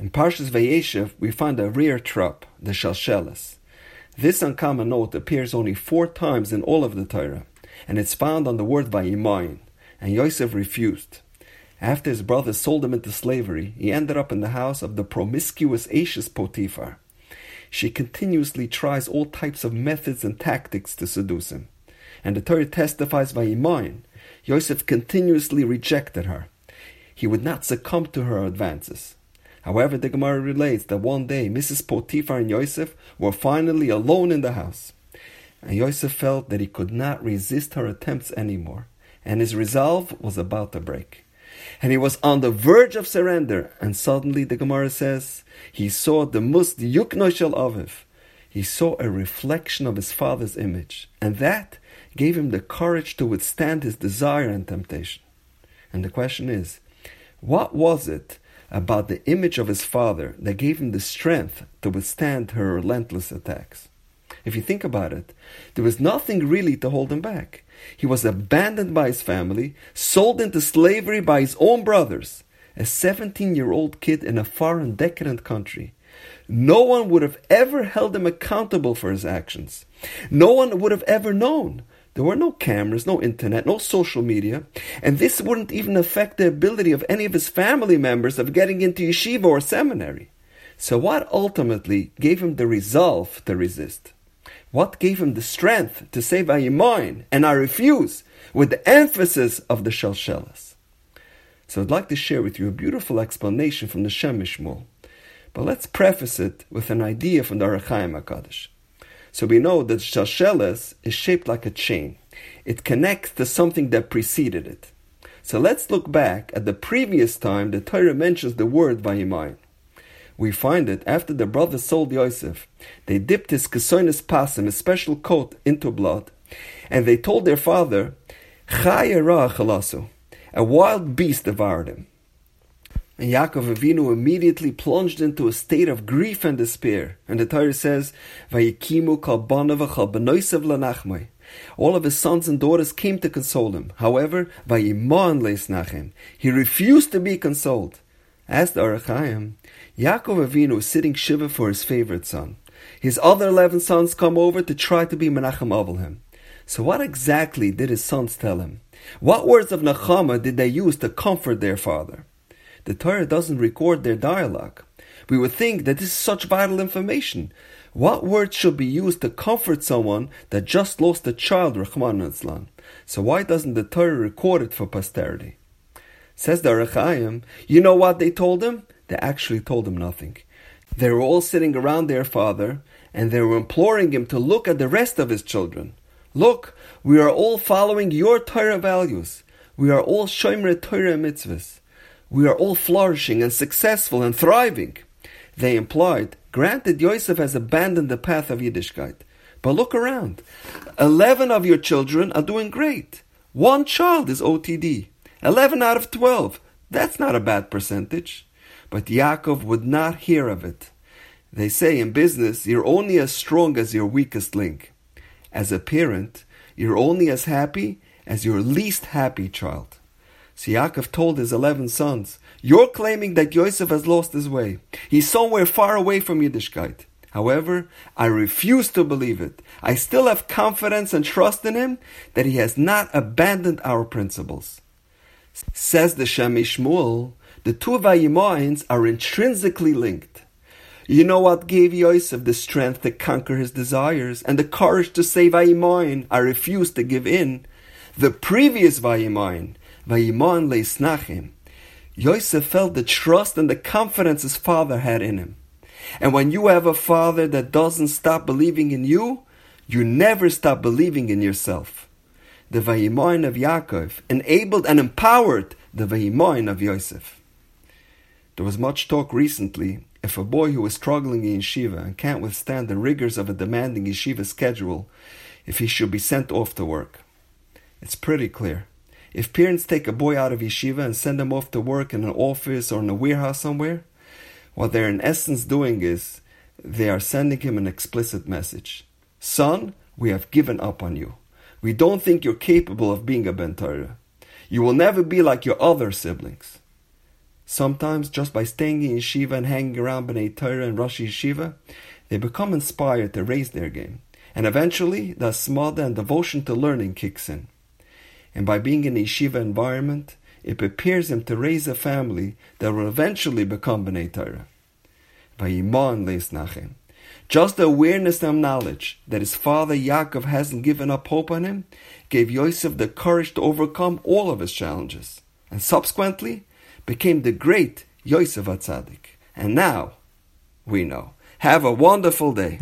In Parshas Vayeshev, we find a rare trop, the Shalshelis. This uncommon note appears only four times in all of the Torah, and it's found on the word Vayimayin, and Yosef refused. After his brothers sold him into slavery, he ended up in the house of the promiscuous Ashes Potiphar. She continuously tries all types of methods and tactics to seduce him. And the Torah testifies Vayimayin, Yosef continuously rejected her. He would not succumb to her advances. However, the Gemara relates that one day Mrs. Potiphar and Yosef were finally alone in the house. And Yosef felt that he could not resist her attempts anymore, and his resolve was about to break. And he was on the verge of surrender, and suddenly the Gemara says he saw the d'mus dyukno shel aviv. He saw a reflection of his father's image, and that gave him the courage to withstand his desire and temptation. And the question is, what was it about the image of his father that gave him the strength to withstand her relentless attacks. If you think about it, there was nothing really to hold him back. He was abandoned by his family, sold into slavery by his own brothers, a 17 year old kid in a foreign, decadent country. No one would have ever held him accountable for his actions. No one would have ever known there were no cameras, no internet, no social media, and this wouldn't even affect the ability of any of his family members of getting into yeshiva or seminary. So, what ultimately gave him the resolve to resist? What gave him the strength to say, Vayimayin, and I refuse, with the emphasis of the Shalshelas? So, I'd like to share with you a beautiful explanation from the Shem MiShmuel. But let's preface it with an idea from the Ohr HaChaim HaKadosh. So we know that Shalsheles is shaped like a chain. It connects to something that preceded it. So let's look back at the previous time the Torah mentions the word Vayimayin. We find it after the brothers sold Yosef. They dipped his kesonis pasim, his special coat, into blood, and they told their father, chalasu, a wild beast devoured him. And Yaakov Avinu immediately plunged into a state of grief and despair. And the Torah says. All of his sons and daughters came to console him. However. He refused to be consoled. As the Ohr HaChaim, Yaakov Avinu was sitting shiva for his favorite son. His other eleven sons come over to try to be Menachem Avel. So what exactly did his sons tell him? What words of Nachama did they use to comfort their father? The Torah doesn't record their dialogue. We would think that this is such vital information. What words should be used to comfort someone that just lost a child, Rachmana litzlan? So why doesn't the Torah record it for posterity? Says the Ohr HaChaim, you know what they told him? They actually told him nothing. They were all sitting around their father, and they were imploring him to look at the rest of his children. Look, we are all following your Torah values. We are all Shomer Torah mitzvahs we are all flourishing and successful and thriving. They implied, granted, Yosef has abandoned the path of Yiddishkeit. But look around. Eleven of your children are doing great. One child is OTD. Eleven out of twelve. That's not a bad percentage. But Yaakov would not hear of it. They say in business, you're only as strong as your weakest link. As a parent, you're only as happy as your least happy child. So Yaakov told his eleven sons, You're claiming that Yosef has lost his way. He's somewhere far away from Yiddishkeit. However, I refuse to believe it. I still have confidence and trust in him that he has not abandoned our principles. Says the Shem MiShmuel, the two Vayimayins are intrinsically linked. You know what gave Yosef the strength to conquer his desires and the courage to say Vayimayin, I refuse to give in? The previous Vayimayin, Vayimayin l'hisnachem. Yosef felt the trust and the confidence his father had in him. And when you have a father that doesn't stop believing in you, you never stop believing in yourself. The Vayimayin of Yaakov enabled and empowered the Vayimayin of Yosef. There was much talk recently if a boy who is struggling in yeshiva and can't withstand the rigors of a demanding yeshiva schedule, if he should be sent off to work. It's pretty clear. If parents take a boy out of yeshiva and send him off to work in an office or in a warehouse somewhere, what they're in essence doing is they are sending him an explicit message. Son, we have given up on you. We don't think you're capable of being a Ben Torah. You will never be like your other siblings. Sometimes, just by staying in yeshiva and hanging around B'nai Torah and Rosh Yeshiva, they become inspired to raise their game. And eventually, the hasmada and devotion to learning kicks in. And by being in a yeshiva environment, it prepares him to raise a family that will eventually become B'nai Torah. Vayimayin l'hisnachem. Just the awareness and knowledge that his father Yaakov hasn't given up hope on him gave Yosef the courage to overcome all of his challenges, and subsequently became the great Yosef HaTzadik. And now we know. Have a wonderful day.